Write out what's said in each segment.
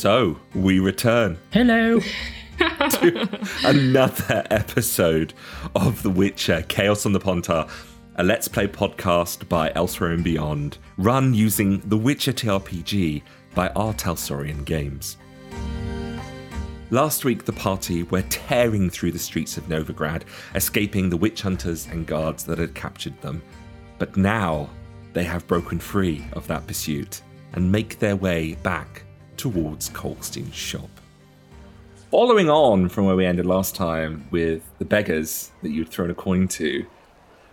So, we return Hello. to another episode of The Witcher Chaos on the Pontar, a Let's Play podcast by Elsewhere and Beyond, run using The Witcher TRPG by R. Talsorian Games. Last week, the party were tearing through the streets of Novigrad, escaping the witch hunters and guards that had captured them. But now, they have broken free of that pursuit and make their way back towards Kalkstein's shop. Following on from where we ended last time with the beggars that you'd thrown a coin to,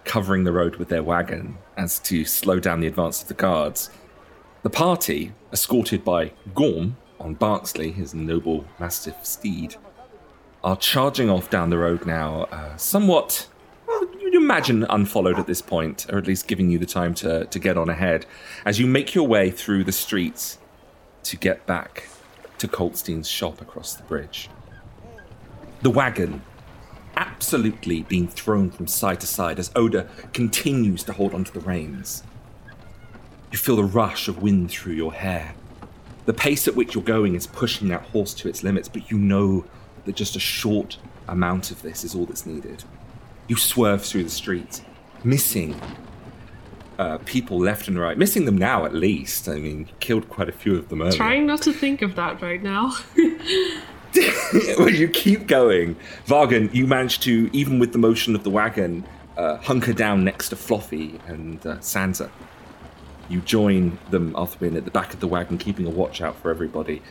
covering the road with their wagon as to slow down the advance of the guards, the party, escorted by Gorm on Barksley, his noble mastiff steed, are charging off down the road now, uh, somewhat, you'd imagine unfollowed at this point, or at least giving you the time to, to get on ahead, as you make your way through the streets to get back to Kalkstein's shop across the bridge. The wagon absolutely being thrown from side to side as Oda continues to hold onto the reins. You feel the rush of wind through your hair. The pace at which you're going is pushing that horse to its limits, but you know that just a short amount of this is all that's needed. You swerve through the streets, missing uh, people left and right, missing them now at least. I mean, killed quite a few of them earlier. Trying not to think of that right now. well, you keep going. Vargan, you manage to, even with the motion of the wagon, uh, hunker down next to Fluffy and uh, Sansa. You join them, Arthwin, at the back of the wagon, keeping a watch out for everybody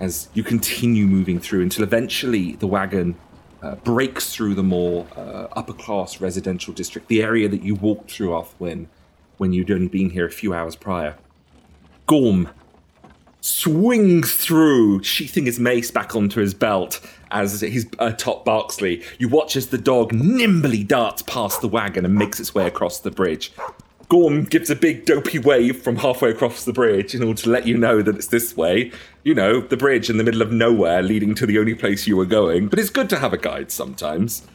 as you continue moving through until eventually the wagon uh, breaks through the more uh, upper class residential district, the area that you walked through, Arthwin, when you'd only been here a few hours prior. Gorm swings through, sheathing his mace back onto his belt as he's uh, atop Barksley. You watch as the dog nimbly darts past the wagon and makes its way across the bridge. Gorm gives a big dopey wave from halfway across the bridge in order to let you know that it's this way. You know, the bridge in the middle of nowhere leading to the only place you were going, but it's good to have a guide sometimes.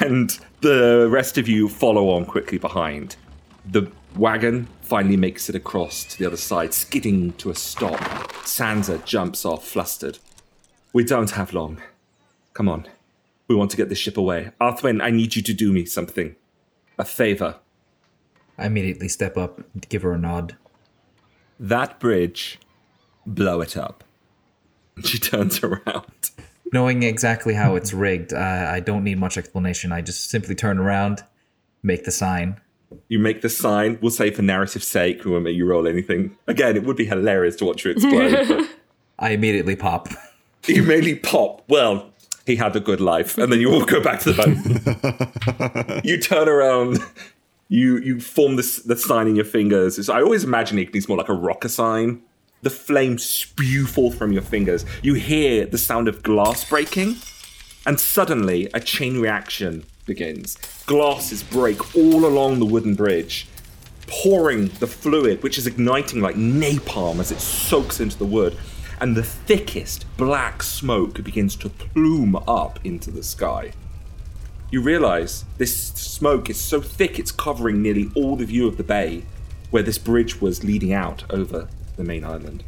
And the rest of you follow on quickly behind. The wagon finally makes it across to the other side, skidding to a stop. Sansa jumps off, flustered. We don't have long. Come on. We want to get this ship away. Arthwin, I need you to do me something. A favor. I immediately step up and give her a nod. That bridge, blow it up. She turns around. Knowing exactly how it's rigged, uh, I don't need much explanation. I just simply turn around, make the sign. You make the sign. We'll say for narrative's sake, we won't make you roll anything. Again, it would be hilarious to watch you explode. I immediately pop. you mainly pop. Well, he had a good life, and then you all go back to the boat. you turn around. You you form this the sign in your fingers. It's- I always imagine it needs more like a rocker sign. The flames spew forth from your fingers. You hear the sound of glass breaking, and suddenly a chain reaction begins. Glasses break all along the wooden bridge, pouring the fluid, which is igniting like napalm as it soaks into the wood, and the thickest black smoke begins to plume up into the sky. You realize this smoke is so thick it's covering nearly all the view of the bay where this bridge was leading out over the main island.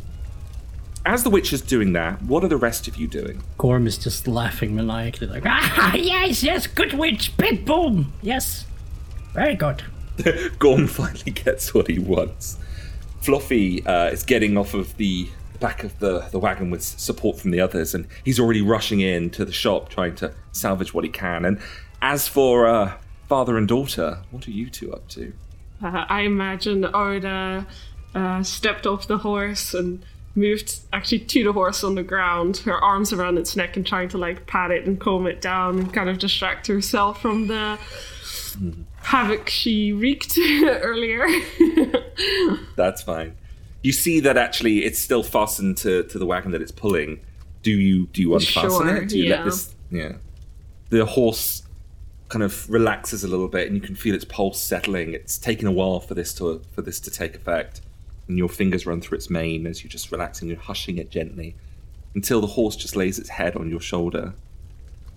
As the witch is doing that, what are the rest of you doing? Gorm is just laughing maniacally, like, ah, yes, yes, good witch, big boom. Yes. Very good. Gorm finally gets what he wants. Fluffy uh, is getting off of the back of the, the wagon with support from the others, and he's already rushing in to the shop trying to salvage what he can. And as for uh, father and daughter, what are you two up to? Uh, I imagine Oda uh, stepped off the horse and moved actually to the horse on the ground, her arms around its neck and trying to like pat it and calm it down and kind of distract herself from the mm-hmm. havoc she wreaked earlier. That's fine. You see that actually it's still fastened to, to the wagon that it's pulling. Do you do you unfasten Sure, it? Do you yeah. let this yeah. The horse kind of relaxes a little bit and you can feel its pulse settling. It's taken a while for this to for this to take effect. And your fingers run through its mane as you're just relaxing and you're hushing it gently until the horse just lays its head on your shoulder.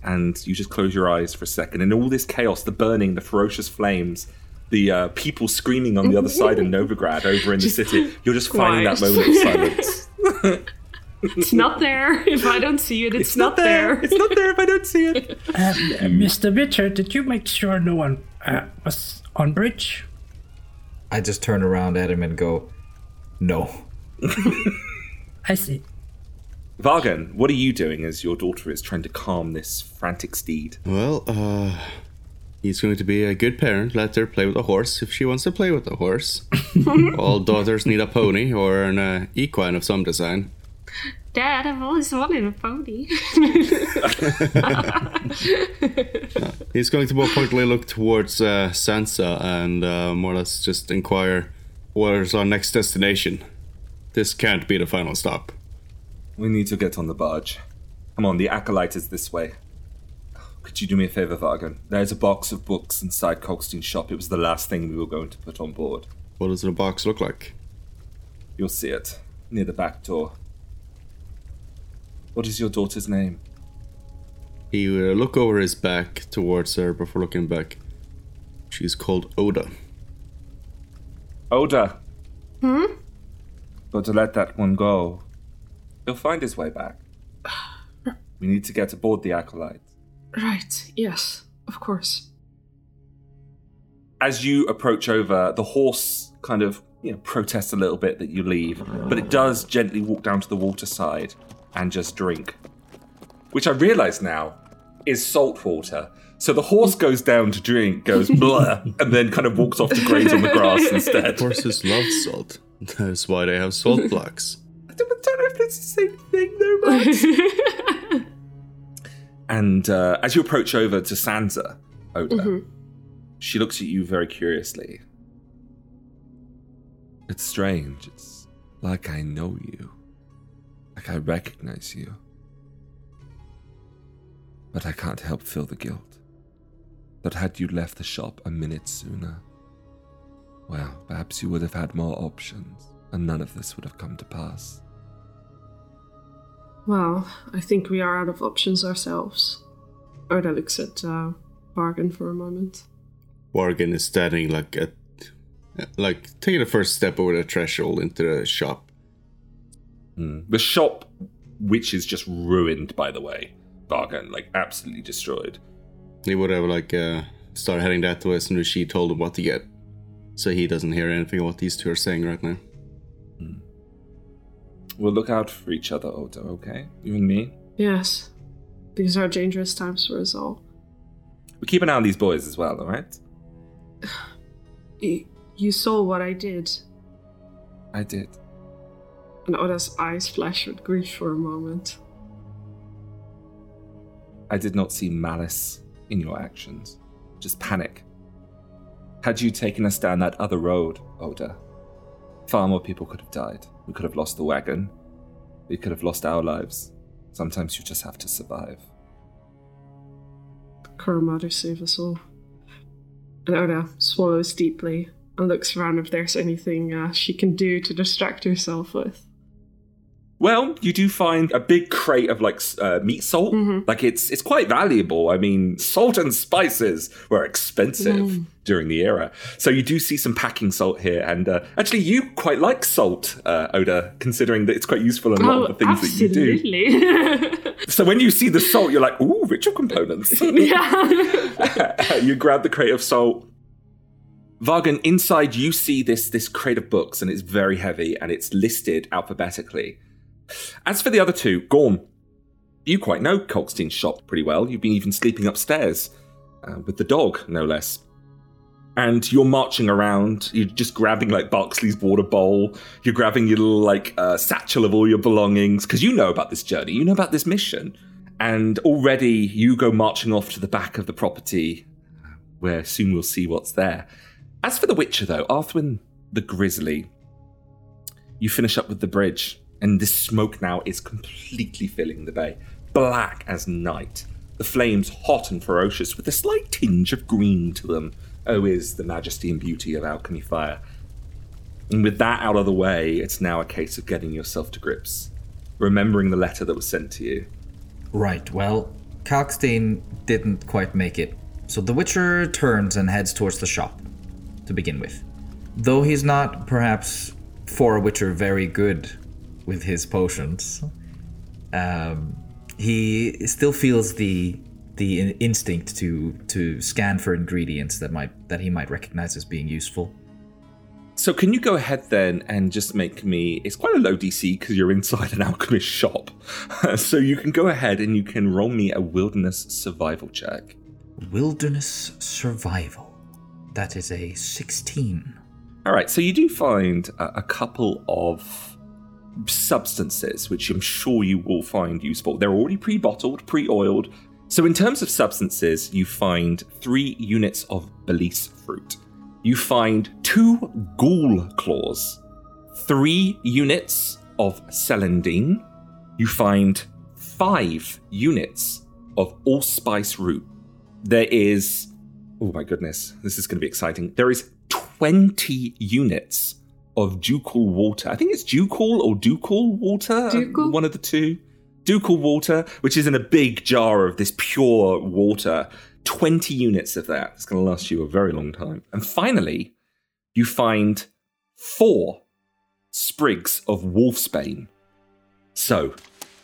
And you just close your eyes for a second. And all this chaos, the burning, the ferocious flames, the uh, people screaming on the other side in Novigrad over in the city, you're just finding that moment of silence. It's not there. If I don't see it, it's, not, there. It's not there if I don't see it. Uh, Mr. Witcher, did you make sure no one uh, was on bridge? I just turn around at him and go, no. I see. Vargan, what are you doing as your daughter is trying to calm this frantic steed? Well, uh, he's going to be a good parent. Let her play with a horse if she wants to play with a horse. All daughters need a pony or an uh, equine of some design. Dad, I've always wanted a pony. He's going to more pointedly look towards uh, Sansa and uh, more or less just inquire where's our next destination. This can't be the final stop. We need to get on the barge. Come on, the acolyte is this way. Could you do me a favor, Vargan? There's a box of books inside Kalkstein's shop. It was the last thing we were going to put on board. What does the box look like? You'll see it near the back door. What is your daughter's name? He uh, will look over his back towards her before looking back. She's called Oda. Oda. Hmm? But to let that one go. He'll find his way back. We need to get aboard the acolyte. right, yes, of course. As you approach over, the horse kind of you know protests a little bit that you leave, but it does gently walk down to the waterside and just drink. Which I realise now is salt water. So the horse goes down to drink, goes blah, and then kind of walks off to graze on the grass instead. Horses love salt. That's why they have salt blocks. I don't know if it's the same thing though, Max. and uh, as you approach over to Sansa, Oda, she looks at you very curiously. It's strange. It's like I know you. Like I recognize you. But I can't help feel the guilt. That had you left the shop a minute sooner, well, perhaps you would have had more options, and none of this would have come to pass. Well, I think we are out of options ourselves. Oda looks at uh, Vargan for a moment. Vargan is standing like at, like taking the first step over the threshold into the shop. The shop, which is just ruined, by the way, Vargan, like absolutely destroyed. He would have like uh, started heading that way as soon as she told him what to get, so he doesn't hear anything of what these two are saying right now. We'll look out for each other, Oda, okay? You and me? Yes, these are dangerous times for us all. We keep an eye on these boys as well, alright? You saw what I did, I did. and Oda's eyes flashed with grief for a moment. I did not see malice in your actions, just panic. Had you taken us down that other road, Oda, far more people could have died. We could have lost the wagon. We could have lost our lives. Sometimes you just have to survive. Kurumadu save us all. And Oda swallows deeply and looks around if there's anything uh, she can do to distract herself with. Well, you do find a big crate of like uh, meat salt. Like it's it's quite valuable. I mean, salt and spices were expensive during the era, so you do see some packing salt here. And uh, actually, you quite like salt, uh, Oda, considering that it's quite useful in a lot of the things that you do. absolutely. So when you see the salt, you're like, ooh, ritual components. yeah. you grab the crate of salt. Vargan, inside you see this this crate of books, and it's very heavy, and it's listed alphabetically. As for the other two, Gorm, you quite know Kalkstein's shop pretty well. You've been even sleeping upstairs uh, with the dog, no less. And you're marching around. You're just grabbing like Barksley's water bowl. You're grabbing your little like uh, satchel of all your belongings because you know about this journey. You know about this mission. And already you go marching off to the back of the property, where soon we'll see what's there. As for the Witcher, though, Arthwin the Grizzly, you finish up with the bridge, and this smoke now is completely filling the bay, black as night. The flames hot and ferocious, with a slight tinge of green to them. Oh, is the majesty and beauty of alchemy fire. And with that out of the way, it's now a case of getting yourself to grips, remembering the letter that was sent to you. Right, well, Kalkstein didn't quite make it, so the Witcher turns and heads towards the shop, to begin with. Though he's not, perhaps, for a Witcher, very good with his potions, Um, he still feels the the in- instinct to to scan for ingredients that might that he might recognize as being useful. So can you go ahead then and just make me? It's quite a low DC because you're inside an alchemist shop. so you can go ahead and you can roll me a wilderness survival check. Wilderness survival. That is a sixteen. All right. So you do find a, a couple of substances which I'm sure you will find useful. They're already pre-bottled, pre-oiled. So in terms of substances, you find three units of balisse fruit. You find two ghoul claws, three units of celandine. You find five units of allspice root. There is, oh my goodness, this is going to be exciting. There is 20 units of ducal water. I think it's ducal or ducal water. Um, ducal? One of the two. Ducal water, which is in a big jar of this pure water. 20 units of that. It's going to last you a very long time. And finally, you find four sprigs of wolfsbane. So,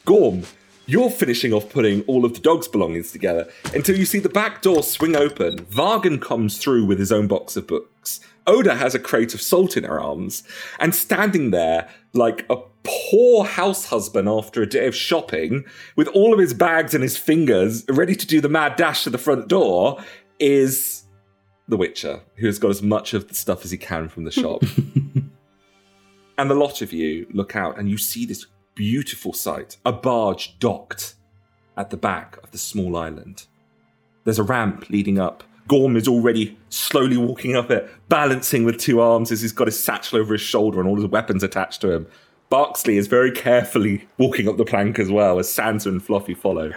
Gorm, you're finishing off putting all of the dog's belongings together until you see the back door swing open. Vargan comes through with his own box of books. Oda has a crate of salt in her arms, and standing there like a poor house husband after a day of shopping, with all of his bags in his fingers, ready to do the mad dash to the front door, is the Witcher, who has got as much of the stuff as he can from the shop. and the lot of you look out and you see this beautiful sight a barge docked at the back of the small island. There's a ramp leading up. Gorm is already slowly walking up it, balancing with two arms as he's got his satchel over his shoulder and all his weapons attached to him. Barksley is very carefully walking up the plank as well as Sansa and Fluffy follow.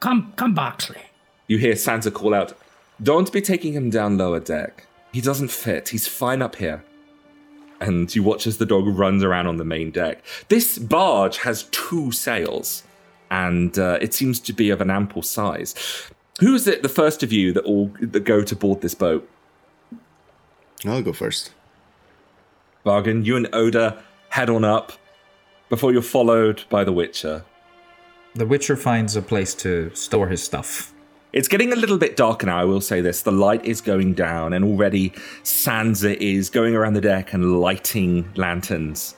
Come, come, Barksley. You hear Sansa call out, Don't be taking him down lower deck. He doesn't fit. He's fine up here. And you watch as the dog runs around on the main deck. This barge has two sails, and uh, it seems to be of an ample size. Who is it, the first of you, that all that go to board this boat? I'll go first. Vargan, you and Oda head on up before you're followed by the Witcher. The Witcher finds a place to store his stuff. It's getting a little bit darker now, I will say this. The light is going down, and already Sansa is going around the deck and lighting lanterns.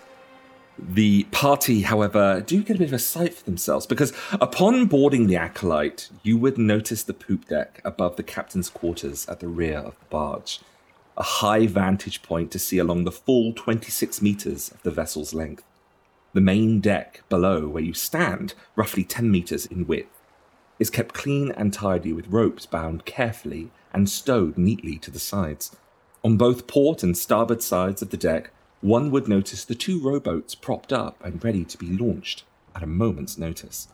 The party, however, do get a bit of a sight for themselves because upon boarding the Acolyte, you would notice the poop deck above the captain's quarters at the rear of the barge. A high vantage point to see along the full 26 meters of the vessel's length. The main deck below, where you stand, roughly 10 meters in width, is kept clean and tidy with ropes bound carefully and stowed neatly to the sides. On both port and starboard sides of the deck, one would notice the two rowboats propped up and ready to be launched at a moment's notice.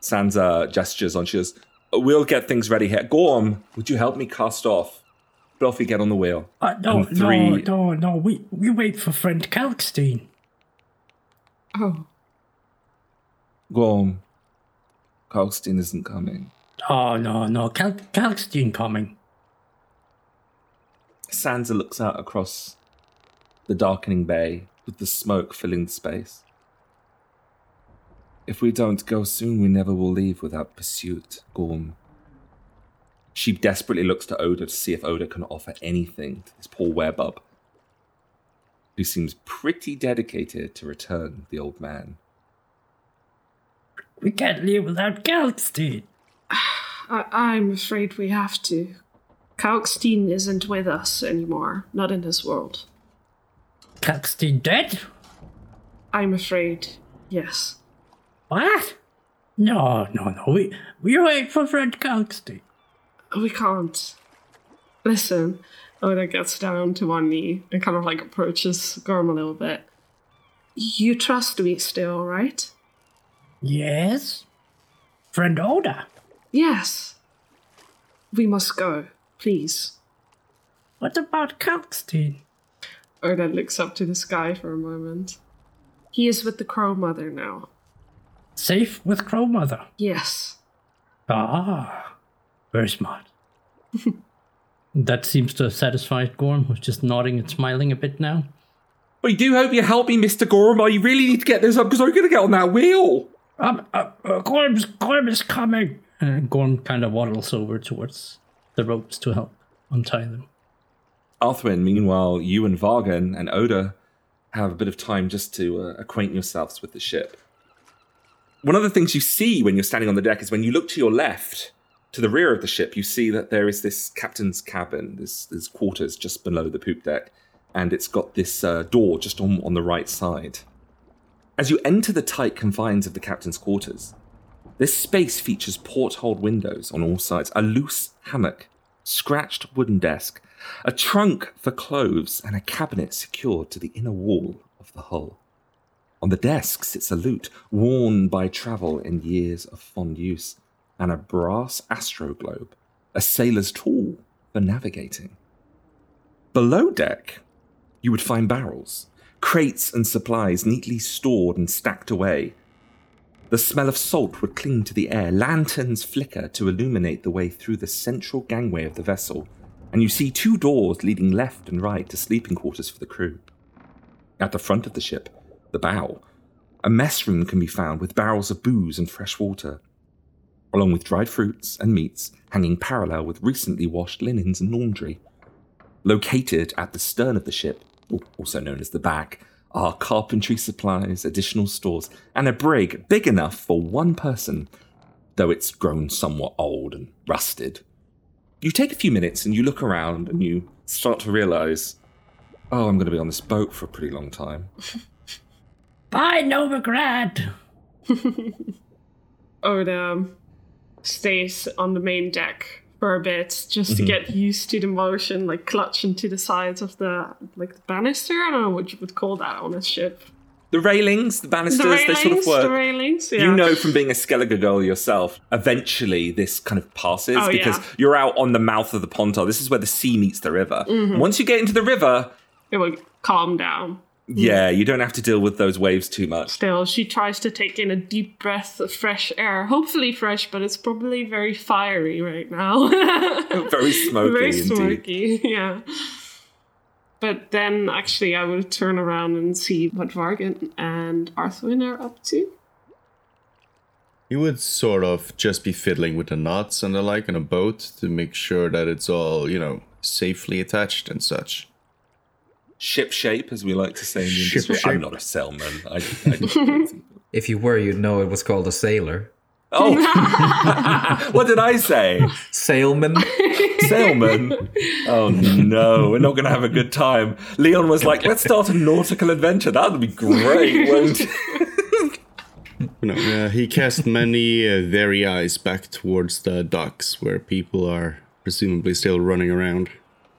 Sansa gestures on. She goes, We'll get things ready here. Gorm, would you help me cast off? Fluffy, get on the wheel. Uh, no, three- no, no, no. We we wait for friend Kalkstein. Oh, Gorm, Kalkstein isn't coming. Oh no, no. Kal- Kalkstein coming. Sansa looks out across the darkening bay with the smoke filling the space. If we don't go soon, we never will leave without pursuit, Gorm. She desperately looks to Oda to see if Oda can offer anything to this poor werebubb, who seems pretty dedicated to return the old man. We can't leave without Kalkstein. I- I'm afraid we have to. Kalkstein isn't with us anymore, not in this world. Kalkstein dead? I'm afraid, yes. What? No, no, no. We we wait for friend Kalkstein. We can't. Listen, Oda gets down to one knee and kind of like approaches Gorm a little bit. You trust me still, right? Yes. Friend Oda. Yes. We must go, please. What about Kalkstein? Oda looks up to the sky for a moment. He is with the Crow Mother now. Safe with Crow Mother. Yes. Ah, very smart. that seems to have satisfied Gorm, who's just nodding and smiling a bit now. I do hope you help me, Mr. Gorm. I really need to get this up because I'm going to get on that wheel. Um, uh, uh, Gorm's, Gorm is coming. And Gorm kind of waddles over towards the ropes to help untie them. Arthwin, meanwhile, you and Vargan and Oda have a bit of time just to uh, acquaint yourselves with the ship. One of the things you see when you're standing on the deck is when you look to your left, to the rear of the ship, you see that there is this captain's cabin, this, this quarters just below the poop deck, and it's got this uh, door just on, on the right side. As you enter the tight confines of the captain's quarters, this space features porthole windows on all sides, a loose hammock, scratched wooden desk, a trunk for clothes, and a cabinet secured to the inner wall of the hull. On the desk sits a lute, worn by travel and years of fond use, and a brass astroglobe, a sailor's tool for navigating. Below deck, you would find barrels, crates and supplies neatly stored and stacked away. The smell of salt would cling to the air, lanterns flicker to illuminate the way through the central gangway of the vessel, and you see two doors leading left and right to sleeping quarters for the crew. At the front of the ship, the bow, a mess room can be found with barrels of booze and fresh water, along with dried fruits and meats hanging parallel with recently washed linens and laundry. Located at the stern of the ship, also known as the back, are carpentry supplies, additional stores, and a brig big enough for one person, though it's grown somewhat old and rusted. You take a few minutes and you look around and you start to realize, oh, I'm going to be on this boat for a pretty long time. Bye, Novigrad. Oda um, stays on the main deck for a bit just to mm-hmm. get used to the motion, like clutching to the sides of the like the banister. I don't know what you would call that on a ship. The railings, the banisters, The railings, they sort of work. the railings. Yeah. You know from being a Skellige girl yourself, eventually this kind of passes Oh, because yeah. you're out on the mouth of the pontar. This is where the sea meets the river. Mm-hmm. Once you get into the river, it will calm down. yeah, you don't have to deal with those waves too much. Still, she tries to take in a deep breath of fresh air. Hopefully fresh, but it's probably very fiery right now. Very smoky very indeed. smoky, yeah. But then actually I would turn around and see what Vargan and Arthwin are up to. You would sort of just be fiddling with the knots and the like on a boat to make sure that it's all, you know, safely attached and such. Ship shape, as we like to say in the Ship industry. I'm not a sailman. I, I If you were, you'd know it was called a sailor. Oh, what did I say? Sailman. Sailman. Oh no, we're not going to have a good time. Leon was like, "Let's start a nautical adventure. That would be great, won't it?" Uh, he cast many uh, very eyes back towards the docks where people are presumably still running around.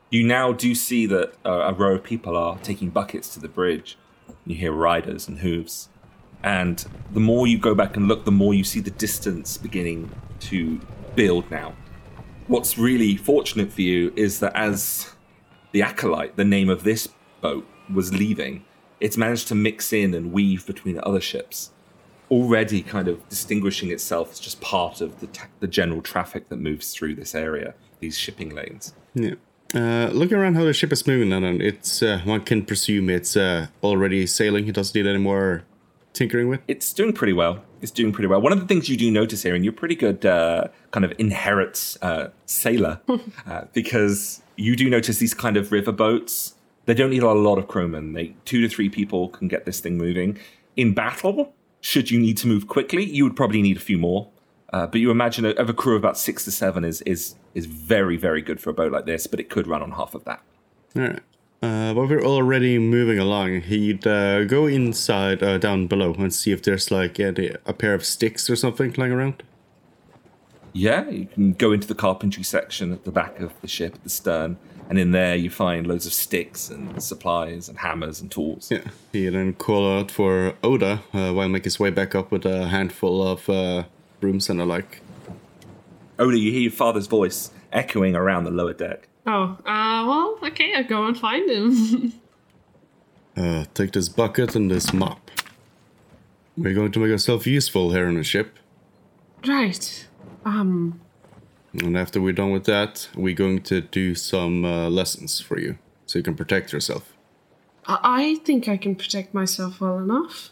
You now do see that uh, a row of people are taking buckets to the bridge. You hear riders and hooves. And the more you go back and look, the more you see the distance beginning to build now. What's really fortunate for you is that as the Acolyte, the name of this boat, was leaving, it's managed to mix in and weave between other ships, already kind of distinguishing itself as just part of the, ta- the general traffic that moves through this area, these shipping lanes. Yeah. Uh, looking around how the ship is moving, and it's uh, one can presume it's uh, already sailing. It doesn't need any more tinkering with. it's doing pretty well. It's doing pretty well. One of the things you do notice here, and you're pretty good uh, kind of inherits uh, sailor, uh, because you do notice these kind of river boats. They don't need a lot of crewmen. They two to three people can get this thing moving. In battle, should you need to move quickly, you would probably need a few more. Uh, but you imagine a, of a crew of about six to seven is is is very very good for a boat like this. But it could run on half of that. All right. Uh, but we're already moving along. He'd uh, go inside, uh, down below, and see if there's like a, a pair of sticks or something lying around. Yeah, you can go into the carpentry section at the back of the ship at the stern, and in there you find loads of sticks and supplies and hammers and tools. Yeah. He then call out for Oda uh, while make his way back up with a handful of uh, brooms and the like. Oda, you hear your father's voice echoing around the lower deck. Oh, uh, well, okay, I'll go and find him. Uh, take this bucket and this mop. We're going to make ourselves useful here on the ship. right. Um, And after we're done with that, we're going to do some uh, lessons for you so you can protect yourself. I I think I can protect myself well enough.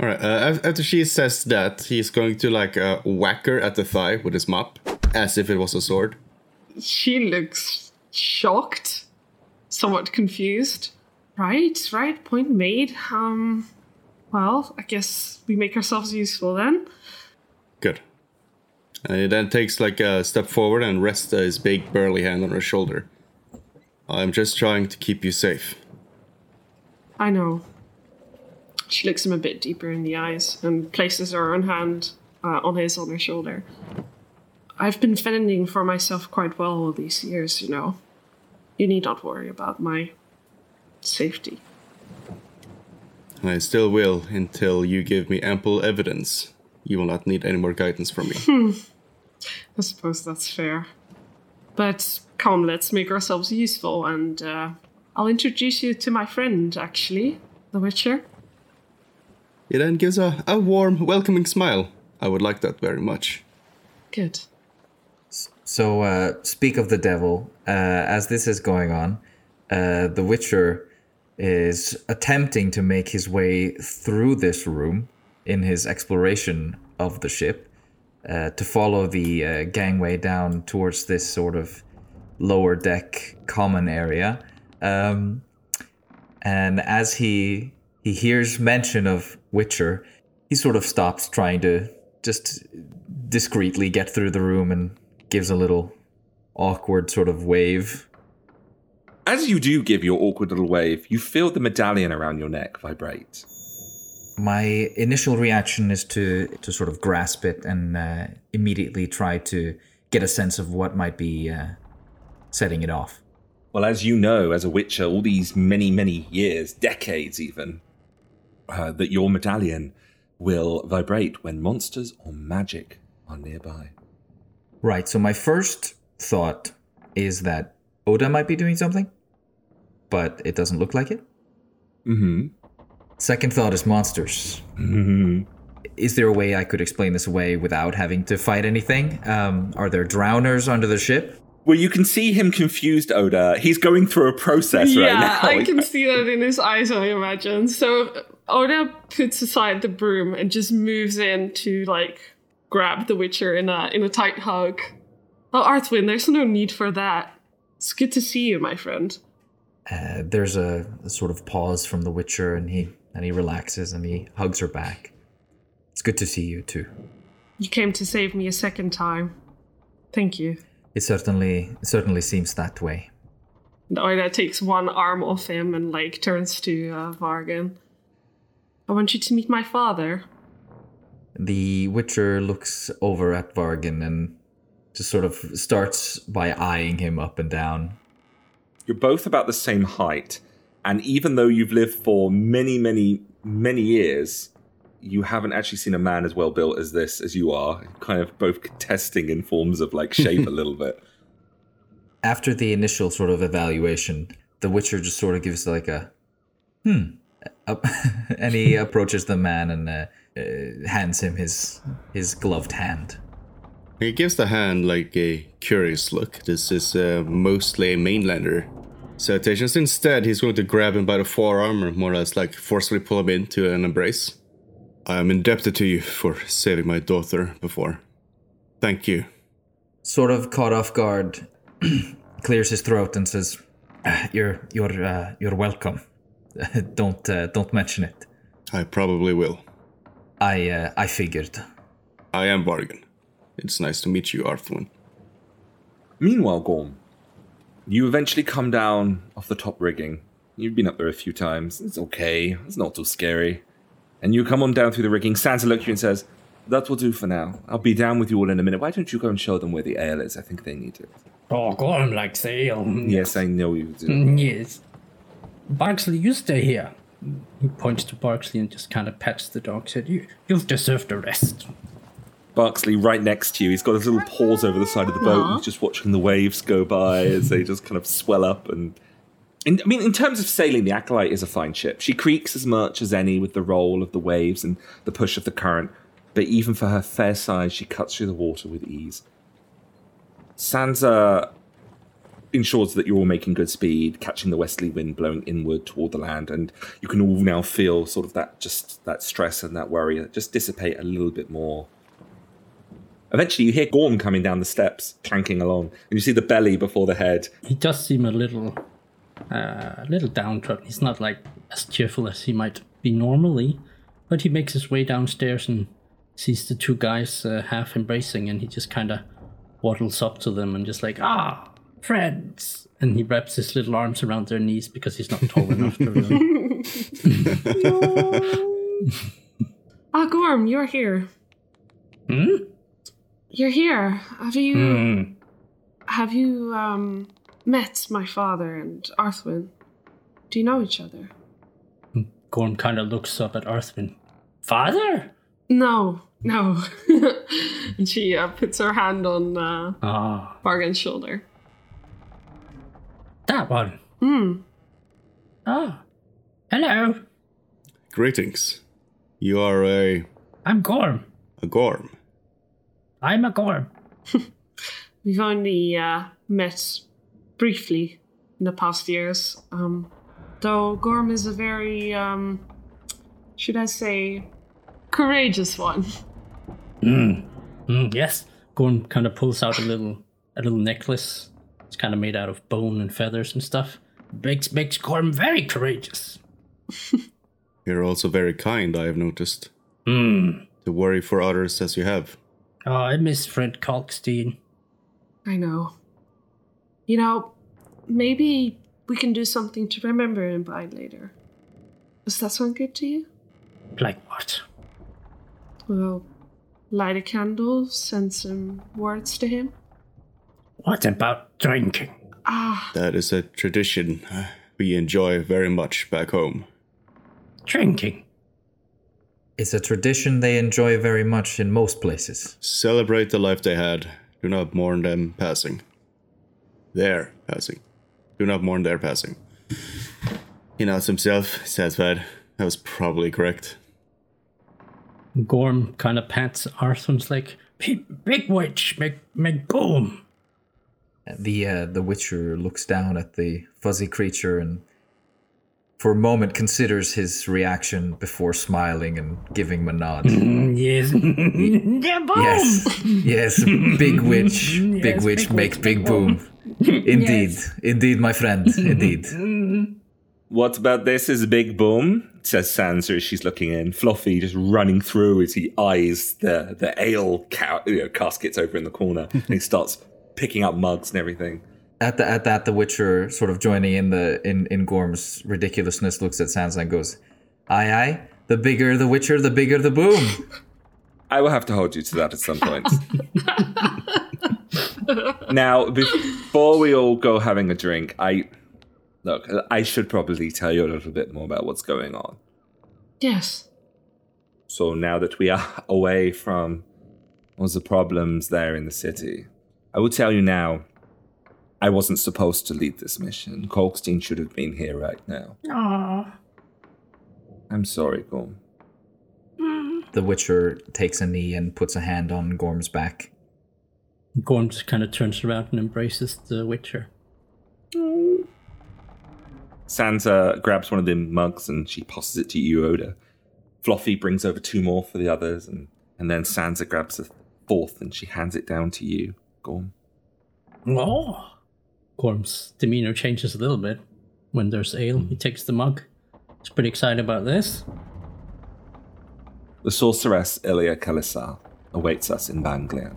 All right. Uh, after she says that, he's going to like uh, whack her at the thigh with his mop, as if it was a sword. She looks shocked, somewhat confused. Right, right, point made. Um, well, I guess we make ourselves useful then. Good. And he then takes like a step forward and rests his big burly hand on her shoulder. I'm just trying to keep you safe. I know. She looks him a bit deeper in the eyes and places her own hand uh, on his on her shoulder. I've been fending for myself quite well all these years, you know. You need not worry about my safety. And I still will until you give me ample evidence. You will not need any more guidance from me. I suppose that's fair. But come, let's make ourselves useful, and uh, I'll introduce you to my friend, actually, the Witcher. he then gives a, a warm, welcoming smile. I would like that very much. Good. So, uh, speak of the devil. Uh, as this is going on, uh, the Witcher is attempting to make his way through this room in his exploration of the ship uh, to follow the uh, gangway down towards this sort of lower deck common area. Um, and as he he hears mention of Witcher, he sort of stops trying to just discreetly get through the room and gives a little awkward sort of wave. As you do give your awkward little wave, you feel the medallion around your neck vibrate. My initial reaction is to to sort of grasp it and uh, immediately try to get a sense of what might be uh, setting it off. Well, as you know, as a Witcher, all these many, many years, decades even, uh, that your medallion will vibrate when monsters or magic are nearby. Right. So my first thought is that Oda might be doing something, but it doesn't look like it. Mm-hmm. Second thought is monsters. Is there a way I could explain this away without having to fight anything? Um, are there drowners under the ship? Well, you can see him confused, Oda. He's going through a process right yeah, now. I can see that in his eyes, I imagine. So Oda puts aside the broom and just moves in to like grab the Witcher in a in a tight hug. Oh, Arthwin, there's no need for that. It's good to see you, my friend. Uh, there's a, a sort of pause from the Witcher, and he and he relaxes and he hugs her back. It's good to see you too. You came to save me a second time. Thank you. It certainly it certainly seems that way. And Oda takes one arm off him and like turns to uh, Vargan. I want you to meet my father. The Witcher looks over at Vargan and just sort of starts by eyeing him up and down. You're both about the same height, and even though you've lived for many, many, many years, you haven't actually seen a man as well built as this as you are. Kind of both contesting in forms of like shape a little bit. After the initial sort of evaluation, the Witcher just sort of gives like a hmm, up, and he approaches the man and uh, uh, hands him his his gloved hand. He gives the hand like a curious look. This is uh, mostly a mainlander salutations. Instead, he's going to grab him by the forearm and more or less like forcefully pull him into an embrace. I am indebted to you for saving my daughter before. Thank you. Sort of caught off guard, clears his throat and says, "Ah, "You're you're uh, you're welcome. don't uh, don't mention it. I probably will. I uh, I figured." I am Vargan. It's nice to meet you, Arthwin. Meanwhile, Gorm, you eventually come down off the top rigging. You've been up there a few times. It's okay. It's not too scary. And you come on down through the rigging. Sansa looks at you and says, That will do for now. I'll be down with you all in a minute. Why don't you go and show them where the ale is? I think they need it. Oh, Gorm likes ale. Yes, I know you do. Mm, Yes. Barksley, you stay here. He points to Barksley and just kind of pats the dog. Said, "You, you've deserved a rest." Barksley right next to you. He's got his little paws over the side of the boat. He's just watching the waves go by as they just kind of swell up. And in, I mean, in terms of sailing, the Acolyte is a fine ship. She creaks as much as any with the roll of the waves and the push of the current. But even for her fair size, she cuts through the water with ease. Sansa ensures that you're all making good speed, catching the westerly wind blowing inward toward the land, and you can all now feel sort of that just that stress and that worry just dissipate a little bit more. Eventually, you hear Gorm coming down the steps, clanking along, and you see the belly before the head. He does seem a little, uh, a little downtrodden. He's not like as cheerful as he might be normally, but he makes his way downstairs and sees the two guys uh, half embracing, and he just kind of waddles up to them and just like, ah, friends. And he wraps his little arms around their knees because he's not tall enough to really. Ah, Gorm, you're here. Hmm? You're here. Have you Hmm. have you um met my father and Arthwin? Do you know each other? Gorm kind of looks up at Arthwin. Father? No, no. and she uh, puts her hand on uh, Ah, Vargan's shoulder. That one. Hmm. Ah, hello. Greetings. You are a I'm Gorm. a gorm. I'm a Gorm. We've only uh, met briefly in the past years. Um, though Gorm is a very, um, should I say, courageous one. Mmm. Mm, yes. Gorm kind of pulls out a little, a little necklace. It's kind of made out of bone and feathers and stuff. Makes makes Gorm very courageous. You're also very kind, I have noticed. Hmm. To worry for others as you have. Oh, I miss Fred Kalkstein. I know. You know, maybe we can do something to remember him by later. Does that sound good to you? Like what? Well, light a candle, send some words to him. What about drinking? Ah, That is a tradition uh, we enjoy very much back home. Drinking. It's a tradition they enjoy very much in most places. Celebrate the life they had. Do not mourn them passing. Their passing. Do not mourn their passing. He nods himself, satisfied. That was probably correct. Gorm kind of pats Arthur's like, "Big- big witch, make make boom. The uh, the Witcher looks down at the fuzzy creature and for a moment considers his reaction before smiling and giving him a nod. Mm, yes. yeah, boom. Yes, yes, big witch, big Yes, witch big makes witch, big big boom. Indeed, indeed, my friend, indeed. What about this is big boom? Says Sansa as she's looking in. Fluffy just running through as he eyes the the ale ca- you know, caskets over in the corner. and he starts picking up mugs and everything. At the, at that, the Witcher sort of joining in the in in Gorm's ridiculousness looks at Sansa and goes, "Aye, aye. The bigger the Witcher, the bigger the boom." I will have to hold you to that at some point. now, before we all go having a drink, I look. I should probably tell you a little bit more about what's going on. yes. So now that we are away from all the problems there in the city, I will tell you now. I wasn't supposed to lead this mission. Kalkstein should have been here right now. Aw. I'm sorry, Gorm. Mm. The Witcher takes a knee and puts a hand on Gorm's back. Gorm just kind of turns around and embraces the Witcher. Sansa grabs one of the mugs and she passes it to you, Oda. Fluffy brings over two more for the others, and, and then Sansa grabs a fourth and she hands it down to you, Gorm. Oh. Gorm's demeanor changes a little bit when there's ale. Hmm. He takes the mug. He's pretty excited about this. The sorceress Ilia Kalisar awaits us in Banglian.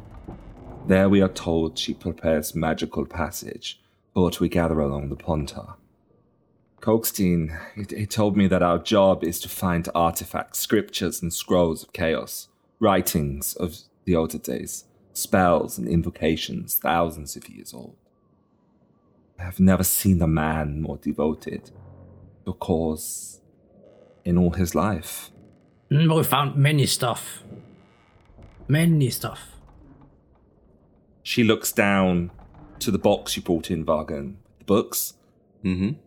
There we are told she prepares magical passage for what we gather along the Pontar. Kalkstein, he, he told me that our job is to find artifacts, scriptures, and scrolls of chaos, writings of the older days, spells and invocations thousands of years old. I have never seen a man more devoted to a cause in all his life. Mm, we found many stuff. Many stuff. She looks down to the box you brought in, Vargan. The books. Mm-hmm.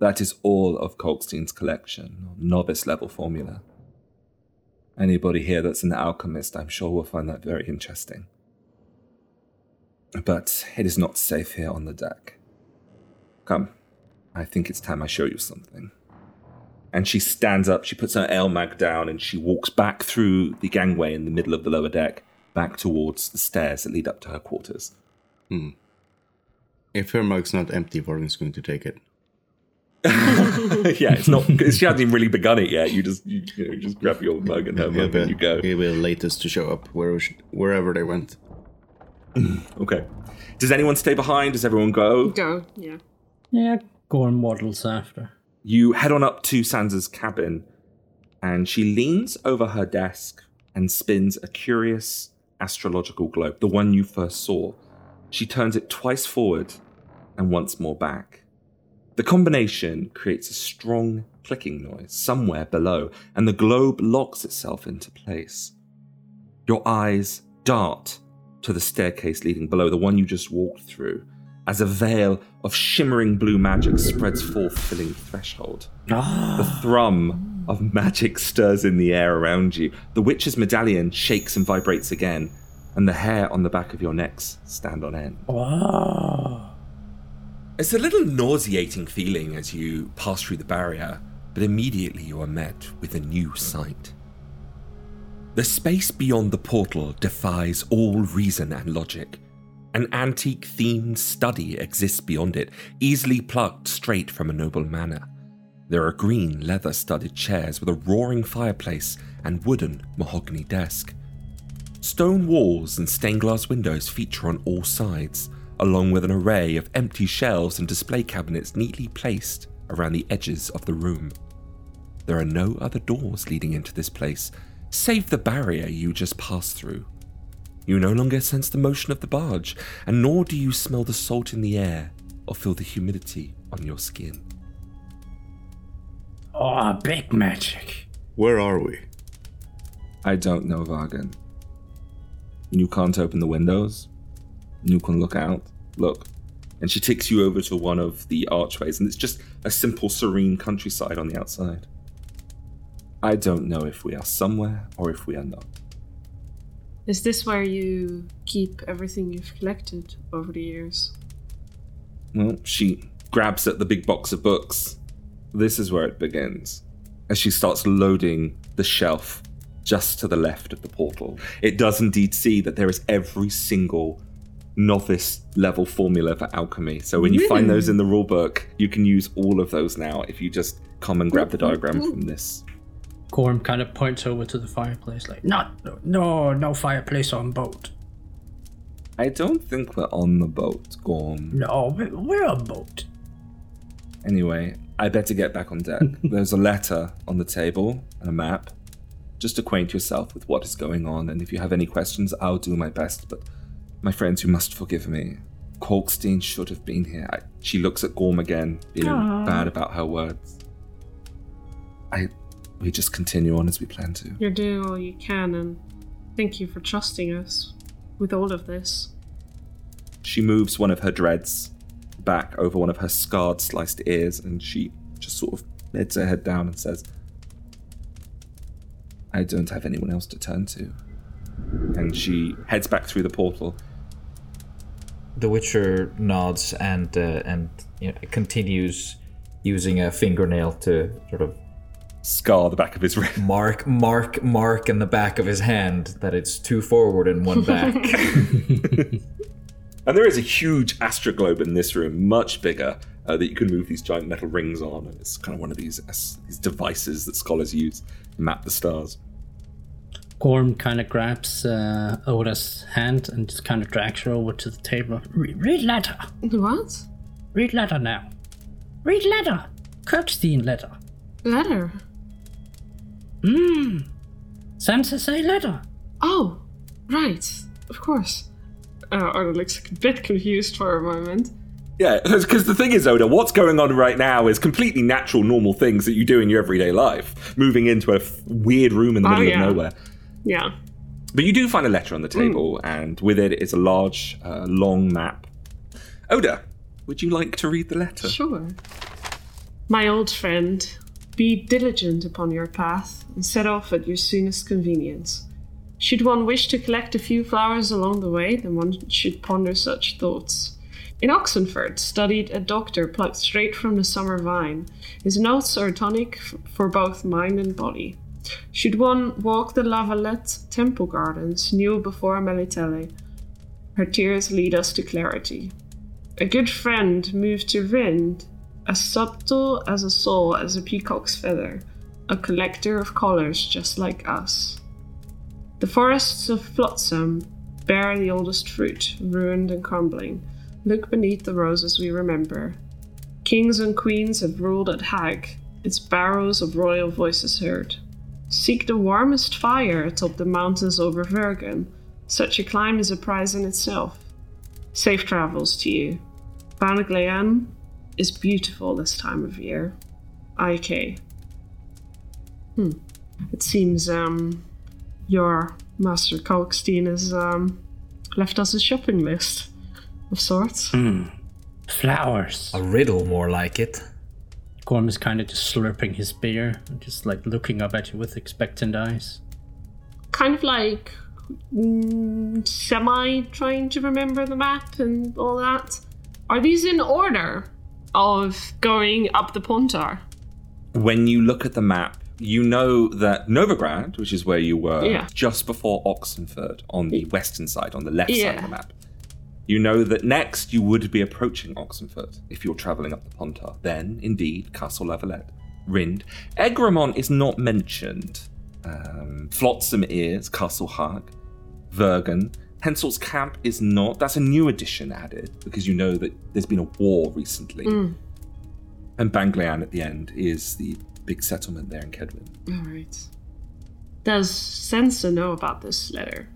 That is all of Kalkstein's collection, novice level formula. Anybody here that's an alchemist, I'm sure will find that very interesting. But it is not safe here on the deck. Come, I think it's time I show you something. And she stands up, she puts her ale mag down, and she walks back through the gangway in the middle of the lower deck, back towards the stairs that lead up to her quarters. Hmm. If her mug's not empty, Vargan's going to take it. yeah, it's not. She hasn't even really begun it yet. You just, you, you know, just grab your mug and her mug and you go. He'll be the latest to show up wherever, wherever they went. Okay. Does anyone stay behind? Does everyone go? Go, yeah. Yeah, Gorm waddles after. You head on up to Sansa's cabin, and she leans over her desk and spins a curious astrological globe, the one you first saw. She turns it twice forward and once more back. The combination creates a strong clicking noise somewhere below, and the globe locks itself into place. Your eyes dart to the staircase leading below, the one you just walked through, as a veil of shimmering blue magic spreads forth, filling the threshold. The ah. thrum of magic stirs in the air around you. The witch's medallion shakes and vibrates again, and the hair on the back of your necks stand on end. Wow. It's a little nauseating feeling as you pass through the barrier, but immediately you are met with a new sight. The space beyond the portal defies all reason and logic. An antique themed study exists beyond it, easily plucked straight from a noble manor. There are green leather studded chairs with a roaring fireplace and wooden mahogany desk. Stone walls and stained glass windows feature on all sides, along with an array of empty shelves and display cabinets neatly placed around the edges of the room. There are no other doors leading into this place, save the barrier you just passed through. You no longer sense the motion of the barge, and nor do you smell the salt in the air or feel the humidity on your skin. Oh, big magic. Where are we? I don't know, Vargan. You can't open the windows. You can look out. Look. And she takes you over to one of the archways, and it's just a simple, serene countryside on the outside. I don't know if we are somewhere or if we are not. Is this where you keep everything you've collected over the years? Well, she grabs at the big box of books. This is where it begins. As she starts loading the shelf just to the left of the portal, it does indeed see that there is every single novice level formula for alchemy. So when you find those in the rulebook, you can use all of those now if you just come and grab the diagram from this. Gorm kind of points over to the fireplace, like, not, no, no fireplace on boat. I don't think we're on the boat, Gorm. No, we- we're on boat. Anyway, I better get back on deck. There's a letter on the table and a map. Just acquaint yourself with what is going on, and if you have any questions, I'll do my best. But my friends, you must forgive me. Kalkstein should have been here. I, she looks at Gorm again, feeling bad about her words. I, we just continue on as we plan to. You're doing all you can, and thank you for trusting us with all of this. She moves one of her dreads back over one of her scarred, sliced ears, and she just sort of bends her head down and says, I don't have anyone else to turn to. And she heads back through the portal. The Witcher nods and uh, and you know, continues using a fingernail to sort of Scar the back of his wrist. mark mark mark in the back of his hand that it's two forward and one back. And there is a huge astroglobe in this room, much bigger, uh, that you can move these giant metal rings on. And it's kind of one of these, uh, these devices that scholars use to map the stars. Gorm kind of grabs uh, Oda's hand and just kind of drags her over to the table. Re- read letter. What? Read letter now. Read letter. Kalkstein letter. Letter? Mmm. Sansa say letter. Oh, right. Of course. Uh, Arnold looks a bit confused for a moment. Yeah, because the thing is, Oda, what's going on right now is completely natural, normal things that you do in your everyday life. Moving into a f- weird room in the Oh, middle yeah. of nowhere. Yeah. But you do find a letter on the table, and with it is a large, uh, long map. Oda, would you like to read the letter? Sure. My old friend, be diligent upon your path and set off at your soonest convenience. Should one wish to collect a few flowers along the way, then one should ponder such thoughts. In Oxenfurt, studied a doctor plucked straight from the summer vine. His notes are tonic for both mind and body. Should one walk the Lavalette temple gardens, new before Melitele, her tears lead us to clarity. A good friend moved to Rind, as subtle as a soul as a peacock's feather, a collector of colors just like us. The forests of Flotsam bear the oldest fruit, ruined and crumbling. Look beneath the roses we remember. Kings and queens have ruled at Hag, its barrows of royal voices heard. Seek the warmest fire atop the mountains over Vergen. Such a climb is a prize in itself. Safe travels to you. Ban Glean is beautiful this time of year. IK. Hmm. It seems um your Master Kalkstein has um left us a shopping list of sorts. Flowers. A riddle, more like it. Gorm is kind of just slurping his beer, and just like looking up at you with expectant eyes. Kind of like mm, semi trying to remember the map and all that. Are these in order of going up the Pontar? When you look at the map, you know that Novigrad, which is where you were Yeah. just before Oxenfurt on the western side, on the left side of the map. You know that next you would be approaching Oxenfurt if you're travelling up the Pontar. Then, indeed, Castle Lavalette, Rind. Egremont is not mentioned. Um, Flotsam is, Castle Hag, Vergen. Hensel's Camp is not. That's a new addition added because you know that there's been a war recently. And Ban Glean at the end is the big settlement there in Kaedwen. Alright. Does Sansa know about this letter?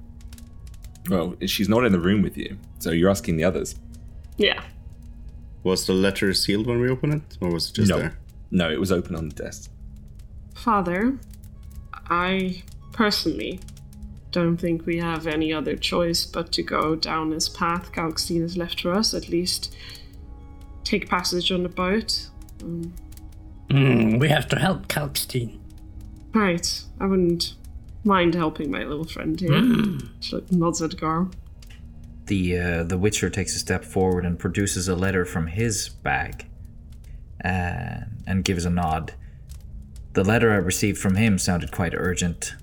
Well, she's not in the room with you, so you're asking the others. Yeah. Was the letter sealed when we opened it, or was it just no, there? no, it was open on the desk. Father, I personally don't think we have any other choice but to go down this path Kalkstein has left for us, at least take passage on the boat. Mm, we have to help Kalkstein. Right, I wouldn't mind helping my little friend here. She like, nods at Gorm. The uh, the Witcher takes a step forward and produces a letter from his bag, uh, and gives a nod. The letter I received from him sounded quite urgent.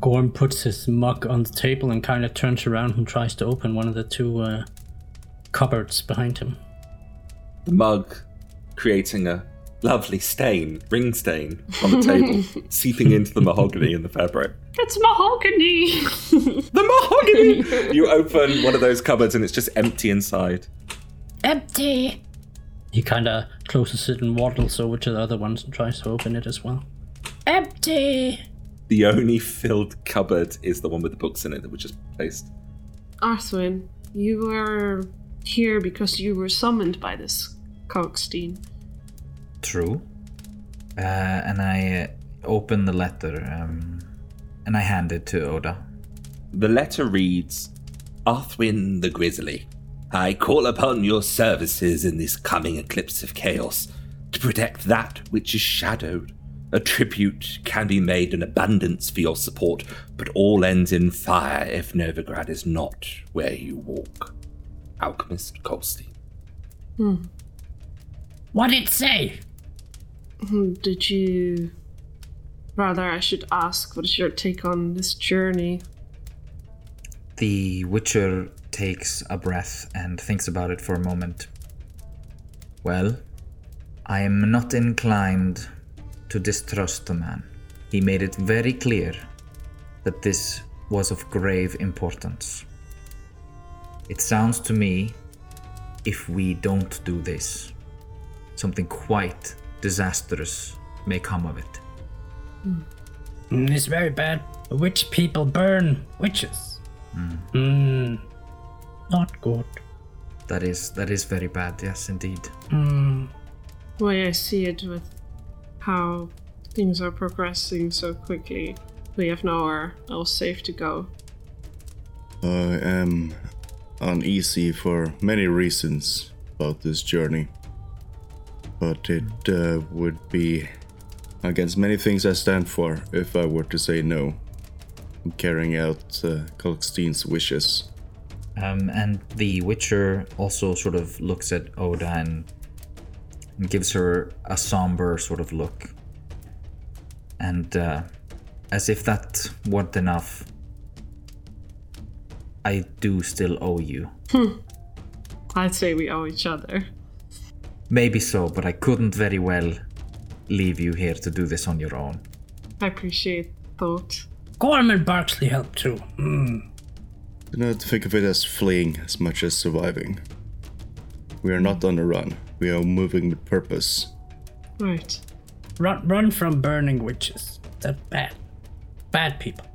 Gorm puts his mug on the table and kind of turns around and tries to open one of the two uh, cupboards behind him. The mug creating a lovely stain, ring stain, on the table, seeping into the mahogany and the fabric. It's mahogany! The mahogany! you open one of those cupboards and it's just empty inside. Empty! He kind of closes it and waddles over to the other ones and tries to open it as well. Empty! The only filled cupboard is the one with the books in it that were just placed. Arthwin, you were here because you were summoned by this Kalkstein. True. Uh, and I uh, open the letter, um, and I hand it to Oda. The letter reads Arthwin the Grizzly, I call upon your services in this coming eclipse of chaos to protect that which is shadowed. A tribute can be made in abundance for your support, but all ends in fire if Novigrad is not where you walk. Alchemist Kalkstein. What did it say? Hmm, Did you. Rather, I should ask, what is your take on this journey? The Witcher takes a breath and thinks about it for a moment. Well, I am not inclined to distrust the man. He made it very clear that this was of grave importance. It sounds to me, if we don't do this, something quite disastrous may come of it. Mm, it's very bad. Witch people burn witches. Mm. Not good. That is that is very bad, yes indeed. Mm. The way I see it with how things are progressing so quickly, we have nowhere else safe to go. I am uneasy for many reasons about this journey. But it uh, would be against many things I stand for if I were to say no. carrying out uh, Kalkstein's wishes. Um, and the Witcher also sort of looks at Oda and, and gives her a somber sort of look. And uh, as if that weren't enough, I do still owe you. I'd say we owe each other. Maybe so, but I couldn't very well leave you here to do this on your own. I appreciate thought. Gorm and Barksley help too. Mm. Do not think of it as fleeing as much as surviving. We are not on the run. We are moving with purpose. Right. Run, run from burning witches. They're bad. Bad people.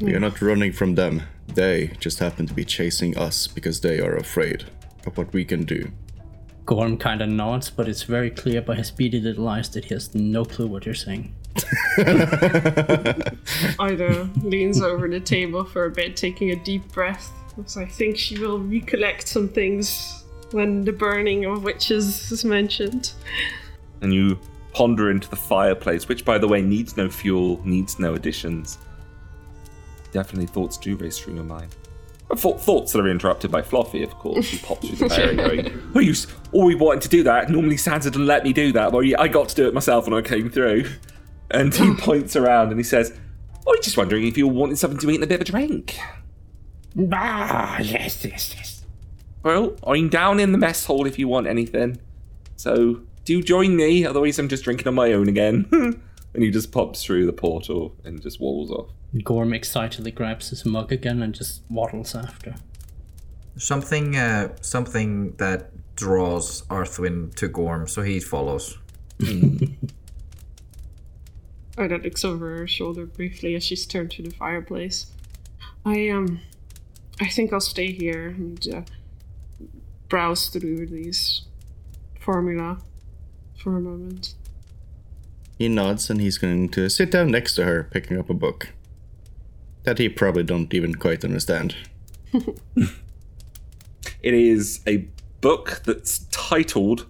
We are not running from them. They just happen to be chasing us because they are afraid of what we can do. Gorm kind of nods, but it's very clear by his beady little eyes that he has no clue what you're saying. Ida leans over the table for a bit, taking a deep breath. Because I think she will recollect some things when the burning of witches is mentioned. And you ponder into the fireplace, which, by the way, needs no fuel, needs no additions. Definitely thoughts do race through your mind. Thoughts that are interrupted by Fluffy, of course. He pops through the barrier going, oh, you, s- oh, we wanted to do that. Normally Santa didn't let me do that, but I got to do it myself when I came through. And he points around and he says, oh, I'm just wondering if you wanted something to eat and a bit of a drink. Ah, yes, yes, yes. Well, I'm down in the mess hall if you want anything. So do join me, otherwise I'm just drinking on my own again. and he just pops through the portal and just waddles off. Gorm excitedly grabs his mug again and just waddles after. Something, uh, something that draws Arthwin to Gorm, so he follows. Ida looks over her shoulder briefly as she's turned to the fireplace. I um, I think I'll stay here and uh, browse through these formula for a moment. He nods and he's going to sit down next to her, picking up a book. That he probably don't even quite understand. It is a book that's titled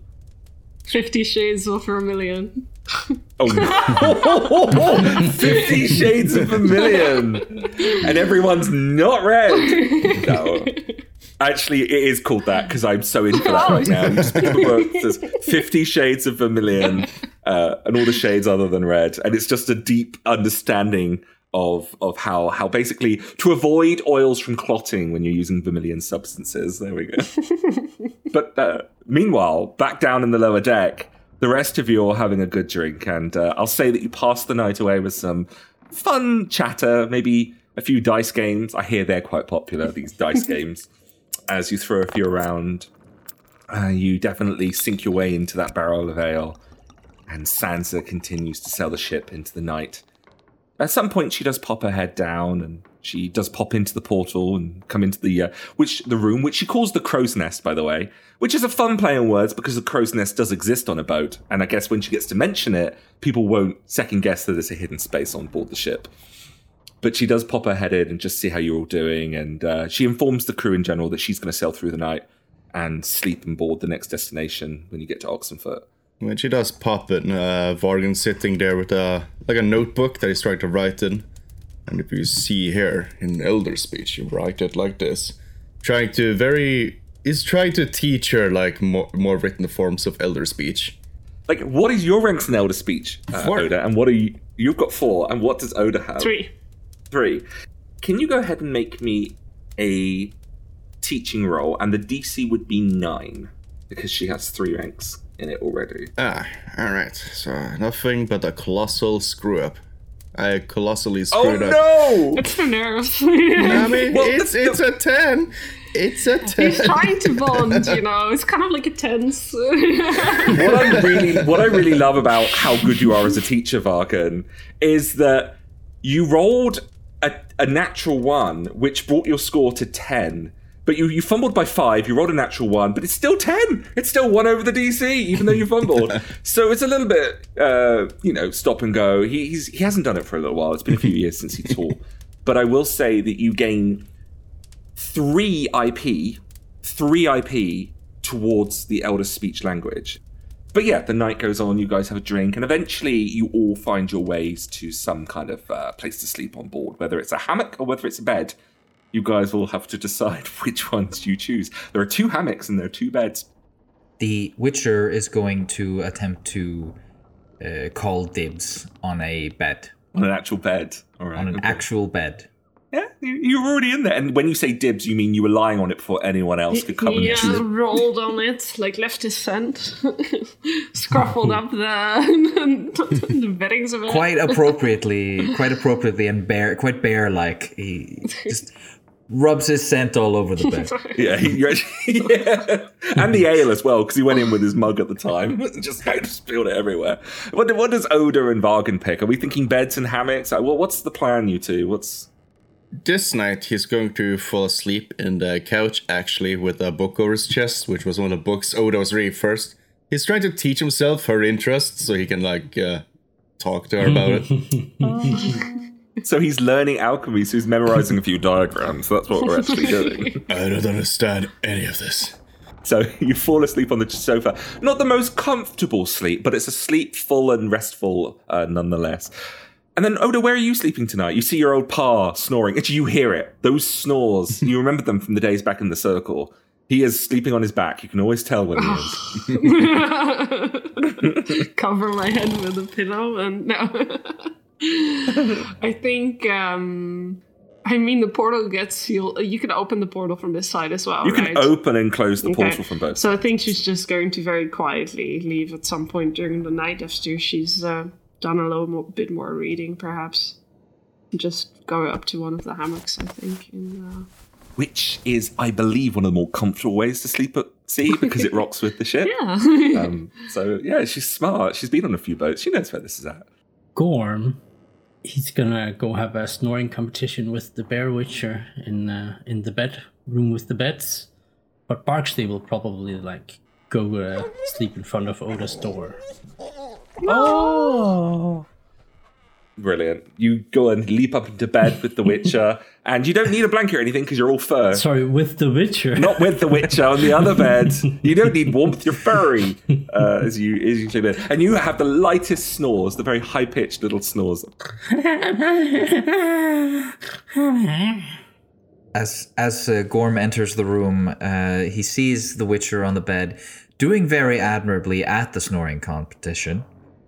Fifty Shades of Vermilion. Oh no! Fifty Shades of Vermilion! And everyone's not red! No. Actually, it is called that because I'm so into that right now. You just pick a book that says Fifty Shades of Vermilion uh, and all the shades other than red. And it's just a deep understanding of of how how basically to avoid oils from clotting when you're using vermilion substances. There we go. but uh, meanwhile, back down in the lower deck, the rest of you are having a good drink, and uh, I'll say that you passed the night away with some fun chatter, maybe a few dice games. I hear they're quite popular, these dice games. As you throw a few around, uh, you definitely sink your way into that barrel of ale, and Sansa continues to sail the ship into the night. At some point, she does pop her head down, and she does pop into the portal and come into the uh, which the room, which she calls the crow's nest, by the way, which is a fun play on words because the crow's nest does exist on a boat, and I guess when she gets to mention it, people won't second guess that it's a hidden space on board the ship. But she does pop her head in and just see how you're all doing, and uh, she informs the crew in general that she's going to sail through the night and sleep on board the next destination when you get to Oxenfurt. When she does pop it, uh, Vargan's sitting there with a like a notebook that he's trying to write in. And if you see here in elder speech, you write it like this, trying to very is trying to teach her like more more written forms of elder speech. Like, what is your ranks in Elder Speech, uh, Four. Oda? And what are you? You've got four, and what does Oda have? Three. Three. Can you go ahead and make me a teaching roll? And the DC would be nine because she has three ranks in it already. Ah, all right. So nothing but a colossal screw up. I colossally Oh screwed up. Oh no! It's the nerves. I mean, Well, it's the- it's a ten. It's a ten. He's trying to bond, you know. It's kind of like a tense. what I really, what I really love about how good you are as a teacher, Vargan, is that you rolled a, a natural one, which brought your score to ten. But you, you fumbled by five. You rolled a natural one, but it's still ten. It's still one over the DC, even though you fumbled. so it's a little bit, uh, you know, stop and go. He, he's he hasn't done it for a little while. It's been a few years since he taught. But I will say that you gain three IP, three IP towards the Elder Speech language But yeah, the night goes on. You guys have a drink, and eventually you all find your ways to some kind of uh, place to sleep on board, whether it's a hammock or whether it's a bed. You guys will have to decide which ones you choose. There are two hammocks and there are two beds. The Witcher is going to attempt to uh, call dibs on a bed, On an actual bed. All right. on an okay. actual bed. Yeah, you- you're already in there. And when you say dibs, you mean you were lying on it before anyone else could come He and uh, rolled on it, like left his scent, scruffled up the, the beddings of it. Quite appropriately, quite appropriately, and bear, quite bear-like. He just rubs his scent all over the bed. Yeah, he, yeah. and the ale as well, because he went in with his mug at the time, just kind of spilled it everywhere. What, what does Oda and Vargan pick? Are we thinking beds and hammocks? What, what's the plan, you two? What's This night he's going to fall asleep in the couch actually with a book over his chest, which was one of the books Oda was reading first. He's trying to teach himself her interests so he can like uh, talk to her about it. So he's learning alchemy, so he's memorizing a few diagrams. That's what we're actually doing. I don't understand any of this. So you fall asleep on the sofa. Not the most comfortable sleep, but it's a sleep full and restful uh, nonetheless. And then, Oda, where are you sleeping tonight? You see your old pa snoring. Actually, you hear it. Those snores, you remember them from the days back in the circle. He is sleeping on his back. You can always tell when he is. Cover my head with a pillow and no. I think. um I mean, the portal gets sealed. You can open the portal from this side as well. You can right? open and close the Okay. portal from both. So I think she's just going to very quietly leave at some point during the night after she's uh, done a little more, bit more reading, perhaps. Just go up to one of the hammocks, I think. And, uh, Which is, I believe, one of the more comfortable ways to sleep at sea because it rocks with the ship. yeah. Um, so, yeah, she's smart. She's been on a few boats. She knows where this is at. Gorm, he's gonna go have a snoring competition with the Bear Witcher in uh, in the bed room with the beds. But Barksley will probably like go uh, sleep in front of Oda's door. Brilliant. You go and leap up into bed with the Witcher, and you don't need a blanket or anything because you're all fur. Sorry, with the Witcher. Not with the Witcher on the other bed. You don't need warmth. You're furry uh, as you as you sleep in, and you have the lightest snores, the very high pitched little snores. As as uh, Gorm enters the room, uh, he sees the Witcher on the bed, doing very admirably at the snoring competition,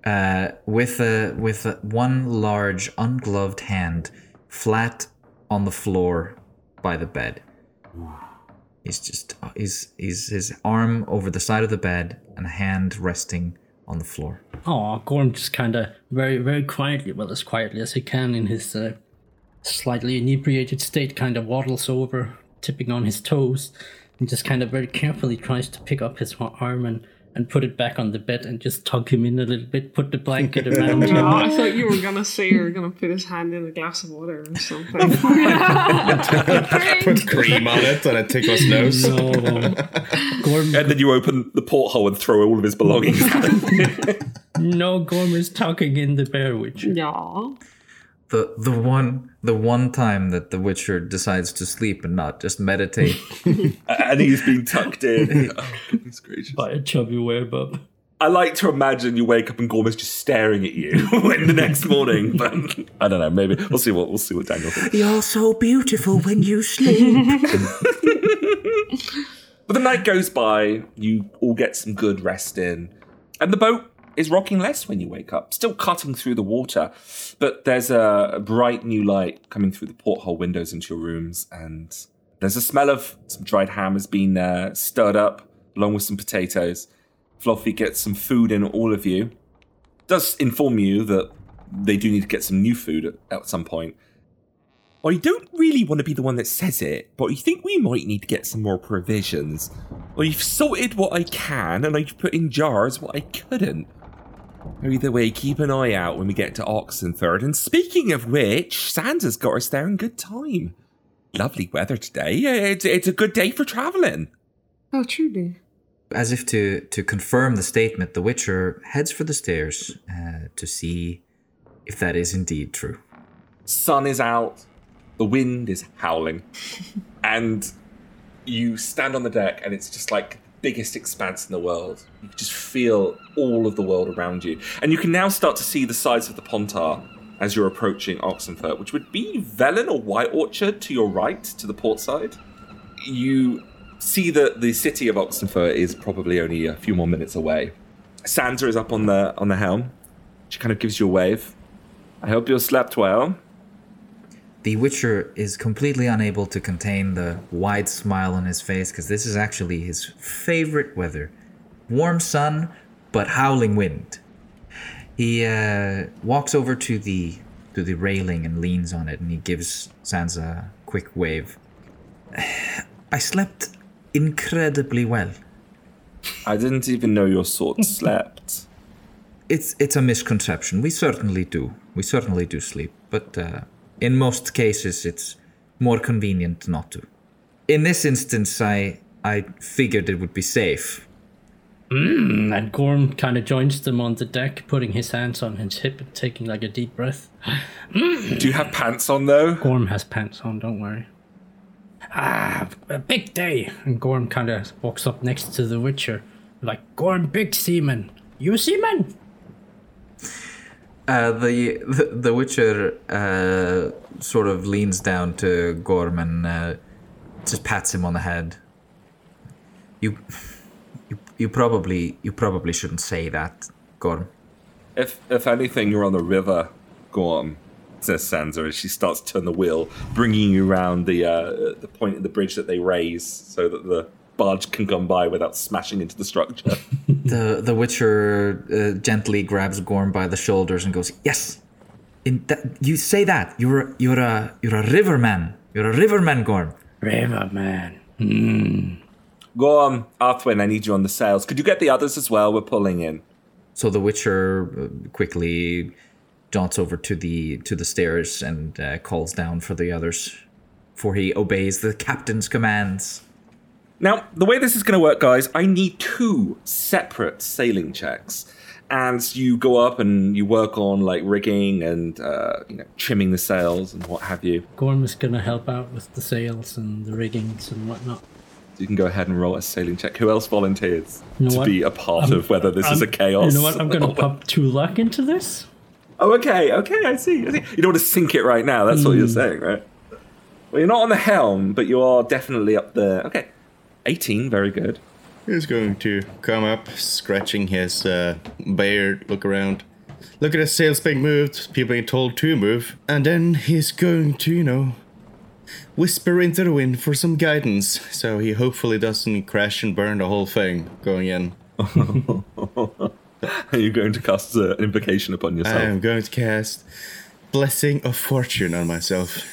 uh, with a with a, one large ungloved hand flat on the floor by the bed. He's just he's he's his arm over the side of the bed and a hand resting on the floor. Oh, Gorm just kind of very, very quietly, well, as quietly as he can in his uh, slightly inebriated state, kind of waddles over, tipping on his toes, and just kind of very carefully tries to pick up his arm and, and put it back on the bed and just tug him in a little bit, put the blanket around him. Oh, him. I thought you were gonna say you were gonna put his hand in a glass of water or something. Put cream on it and it tickles nose. No. Gorm, And then you open the porthole and throw all of his belongings. no, Gorm is tugging in the Bear Witcher. yeah. The the one the one time that the Witcher decides to sleep and not just meditate. and he's being tucked in. Oh, goodness gracious. By a chubby werebubb. I like to imagine you wake up and Gorm is just staring at you when the next morning. But I don't know. Maybe we'll see what we'll see what Daniel thinks. You're so beautiful when you sleep. But the night goes by. You all get some good rest in, and the boat is rocking less when you wake up. Still cutting through the water, but there's a, bright new light coming through the porthole windows into your rooms, and there's a smell of some dried ham has been uh, stirred up along with some potatoes. Fluffy gets some food in all of you. Does inform you that they do need to get some new food at, at some point. I don't really want to be the one that says it, but I think we might need to get some more provisions. I've sorted what I can, and I've put in jars what I couldn't. Either way, keep an eye out when we get to Oxenfurt. And speaking of which, Santa's got us there in good time. Lovely weather today. It's, it's a good day for travelling. Oh, truly. As if to to confirm the statement, the Witcher heads for the stairs uh, to see if that is indeed true. sun is out, the wind is howling, and you stand on the deck, and it's just like biggest expanse in the world. You can just feel all of the world around you. And you can now start to see the sides of the Pontar as you're approaching Oxenfurt, which would be Velen or White Orchard to your right, to the port side. You see that the city of Oxenfurt is probably only a few more minutes away. Sansa is up on the on the helm. She kind of gives you a wave. I hope you slept well. The Witcher is completely unable to contain the wide smile on his face because this is actually his favorite weather warm sun, but howling wind. He uh, walks over to the to the railing and leans on it, and he gives Sansa a quick wave. I slept incredibly well. I didn't even know your sword slept. It's it's a misconception. We certainly do. We certainly do sleep, but uh, in most cases, it's more convenient not to. In this instance, I I figured it would be safe. Mm, and Gorm kind of joins them on the deck, putting his hands on his hip and taking like a deep breath. Do you have pants on though? Gorm has pants on, don't worry. Ah, a big day. And Gorm kind of walks up next to the Witcher, like, Gorm, big seaman. You seaman? Uh, the, the the Witcher uh, sort of leans down to Gorm and uh, just pats him on the head. You, you, you probably you probably shouldn't say that, Gorm. If if anything, you're on the river. Gorm. says Sansa as she starts to turn the wheel, bringing you around the uh, the point of the bridge that they raise, so that the barge can come by without smashing into the structure. The the Witcher uh, gently grabs Gorm by the shoulders and goes, "Yes, in that you say that you're a- you're a you're a riverman. You're a riverman, Gorm." Riverman. Mm. Go on, Arthwin. I need you on the sails. Could you get the others as well? We're pulling in. So the Witcher uh, quickly jaunts over to the to the stairs and uh, calls down for the others, for he obeys the captain's commands. Now, the way this is going to work, guys, I need two separate sailing checks. And you go up and you work on like rigging and uh, you know trimming the sails and what have you. Gorm is gonna help out with the sails and the riggings and whatnot. You can go ahead and roll a sailing check. Who else volunteers You know to what? be a part I'm- of whether this is a I'm- chaos? You know what? I'm gonna or- pump two luck into this. Oh, okay, okay, I see, I see. You don't want to sink it right now. That's what you're saying, right? Well, you're not on the helm, but you are definitely up there. Okay, 18, very good. He's going to come up, scratching his uh, beard, look around. Look at his sails being moved, people being told to move, and then he's going to, you know, whisper into the wind for some guidance, so he hopefully doesn't crash and burn the whole thing going in. Are you going to cast uh, an invocation upon yourself? I am going to cast Blessing of Fortune on myself.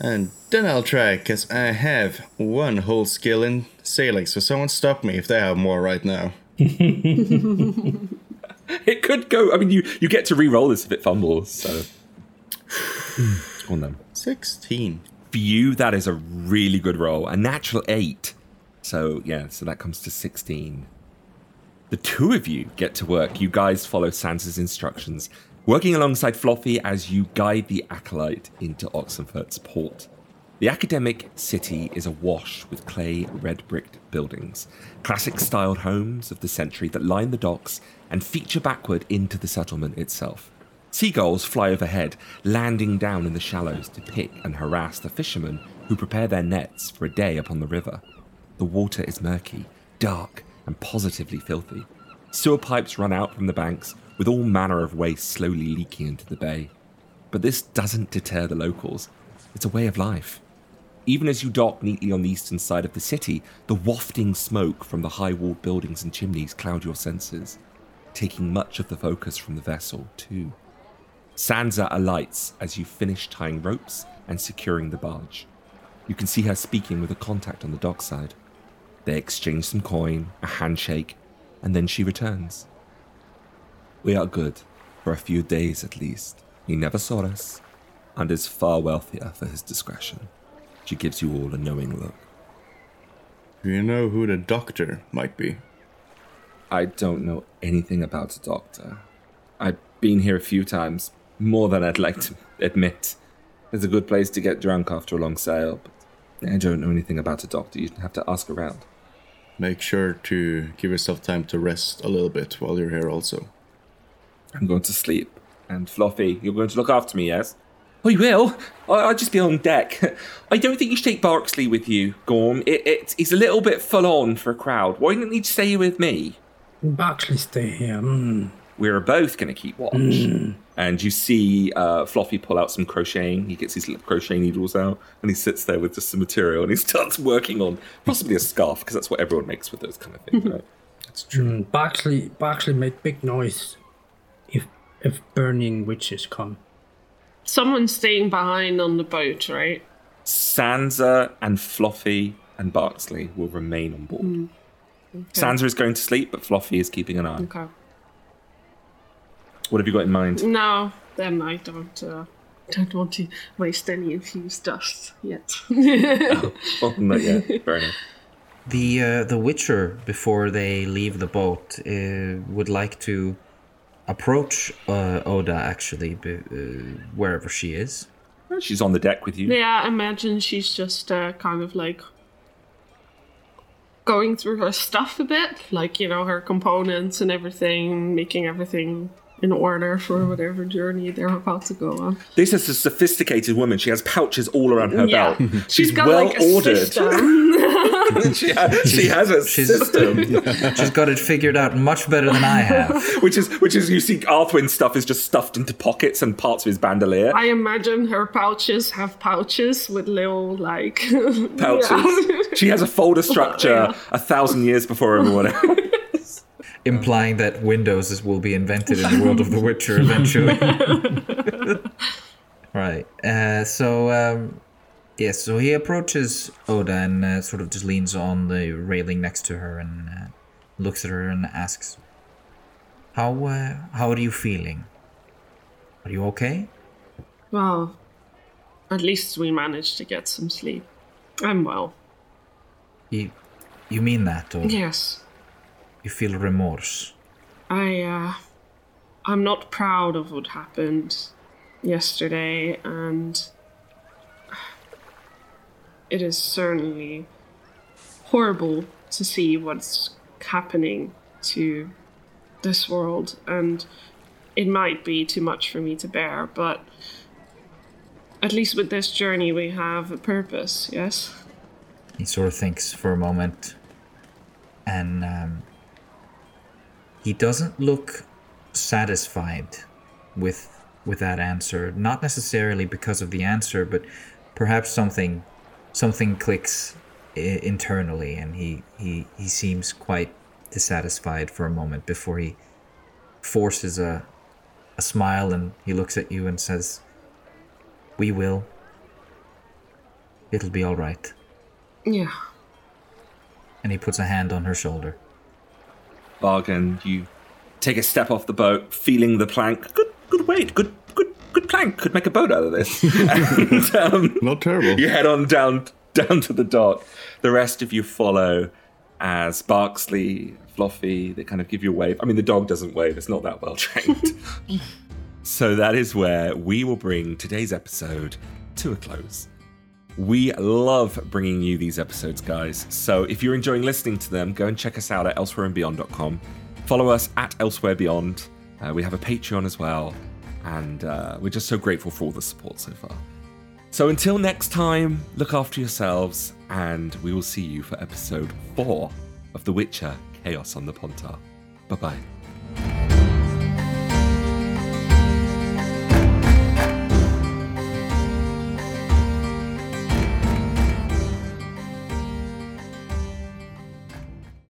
And then I'll try, because I have one whole skill in sailing, so someone stop me if they have more right now. It could go. I mean, you you get to re-roll this if it fumbles. So, on then. 16. For you, that is a really good roll. A natural eight. So yeah, so that comes to sixteen. The two of you get to work. You guys follow Sansa's instructions, working alongside Fluffy as you guide the acolyte into Oxenfurt's port. The academic city is awash with clay red bricked buildings, classic styled homes of the century that line the docks and feature backward into the settlement itself. Seagulls fly overhead, landing down in the shallows to pick and harass the fishermen who prepare their nets for a day upon the river. The water is murky, dark, and positively filthy. Sewer pipes run out from the banks, with all manner of waste slowly leaking into the bay. But this doesn't deter the locals. It's a way of life. Even as you dock neatly on the eastern side of the city, the wafting smoke from the high walled buildings and chimneys cloud your senses, taking much of the focus from the vessel, too. Sansa alights as you finish tying ropes and securing the barge. You can see her speaking with a contact on the dockside. They exchange some coin, a handshake, and then she returns. We are good, for a few days at least. He never saw us, and is far wealthier for his discretion. She gives you all a knowing look. Do you know who the doctor might be? I don't know anything about a doctor. I've been here a few times, more than I'd like to admit. It's a good place to get drunk after a long sail, but I don't know anything about a doctor. You'd have to ask around. make sure to give yourself time to rest a little bit while you're here also. I'm going to sleep. And Fluffy, you're going to look after me, yes? I will. I, I'll just be on deck. I don't think you should take Barksley with you, Gorm. It, it, it's a little bit full on for a crowd. Why don't you stay with me? Barkley, stay here. Mm. We're both going to keep watch. And you see uh, Fluffy pull out some crocheting. He gets his little crochet needles out and he sits there with just some material and he starts working on possibly a scarf because that's what everyone makes with those kind of things, right? That's true. Mm, Barkley, Barkley made big noise. If if burning witches come, Someone's staying behind on the boat, right? Sansa and Fluffy and Barksley will remain on board. Sansa is going to sleep, but Fluffy is keeping an eye. Okay. What have you got in mind? No, then I don't. Uh, don't want to waste any infused dust yet. Oh, not yet. Fair enough. The uh, the Witcher, before they leave the boat, uh, would like to approach uh, Oda actually, b- uh, wherever she is. She's on the deck with you. yeah, I imagine she's just uh, kind of like going through her stuff a bit, like you know her components and everything, making everything in order for whatever journey they're about to go on. This is a sophisticated woman. She has pouches all around her Yeah. belt. She's, got well like a ordered. system. she, has, she has a She's- system, She's got it figured out much better than I have. which is which is you see Arthwin's stuff is just stuffed into pockets and parts of his bandolier. I imagine her pouches have pouches with little like pouches. Yeah. She has a folder structure a thousand years before everyone else. implying that Windows is, will be invented in the world of The Witcher eventually. right. Uh, so, um, yes, so he approaches Oda and uh, sort of just leans on the railing next to her and uh, looks at her and asks, "How uh, how are you feeling? Are you okay?" Well, at least we managed to get some sleep. I'm well. You you mean that, or Yes. you feel remorse? I uh I'm not proud of what happened yesterday and it is certainly horrible to see what's happening to this world and it might be too much for me to bear but at least with this journey we have a purpose yes He sort of thinks for a moment, and um, he doesn't look satisfied with with that answer. Not necessarily because of the answer, but perhaps something something clicks I- internally, and he he he seems quite dissatisfied for a moment before he forces a a smile and he looks at you and says, "We will. It'll be all right." yeah and he puts a hand on her shoulder. Vargan, you take a step off the boat, feeling the plank. Good, good weight. Good, good, plank. Could make a boat out of this. and um, Not terrible. you head on down down to the dock. The rest of you follow as Barksley, Fluffy, they kind of give you a wave. I mean, the dog doesn't wave; it's not that well trained. so that is where we will bring today's episode to a close. We love bringing you these episodes, guys. So if you're enjoying listening to them, go and check us out at elsewhereandbeyond.com. Follow us at Elsewhere Beyond. Uh, we have a Patreon as well, and uh, we're just so grateful for all the support so far. So until next time, look after yourselves, and we will see you for episode four of The Witcher Chaos on the Pontar. Bye bye.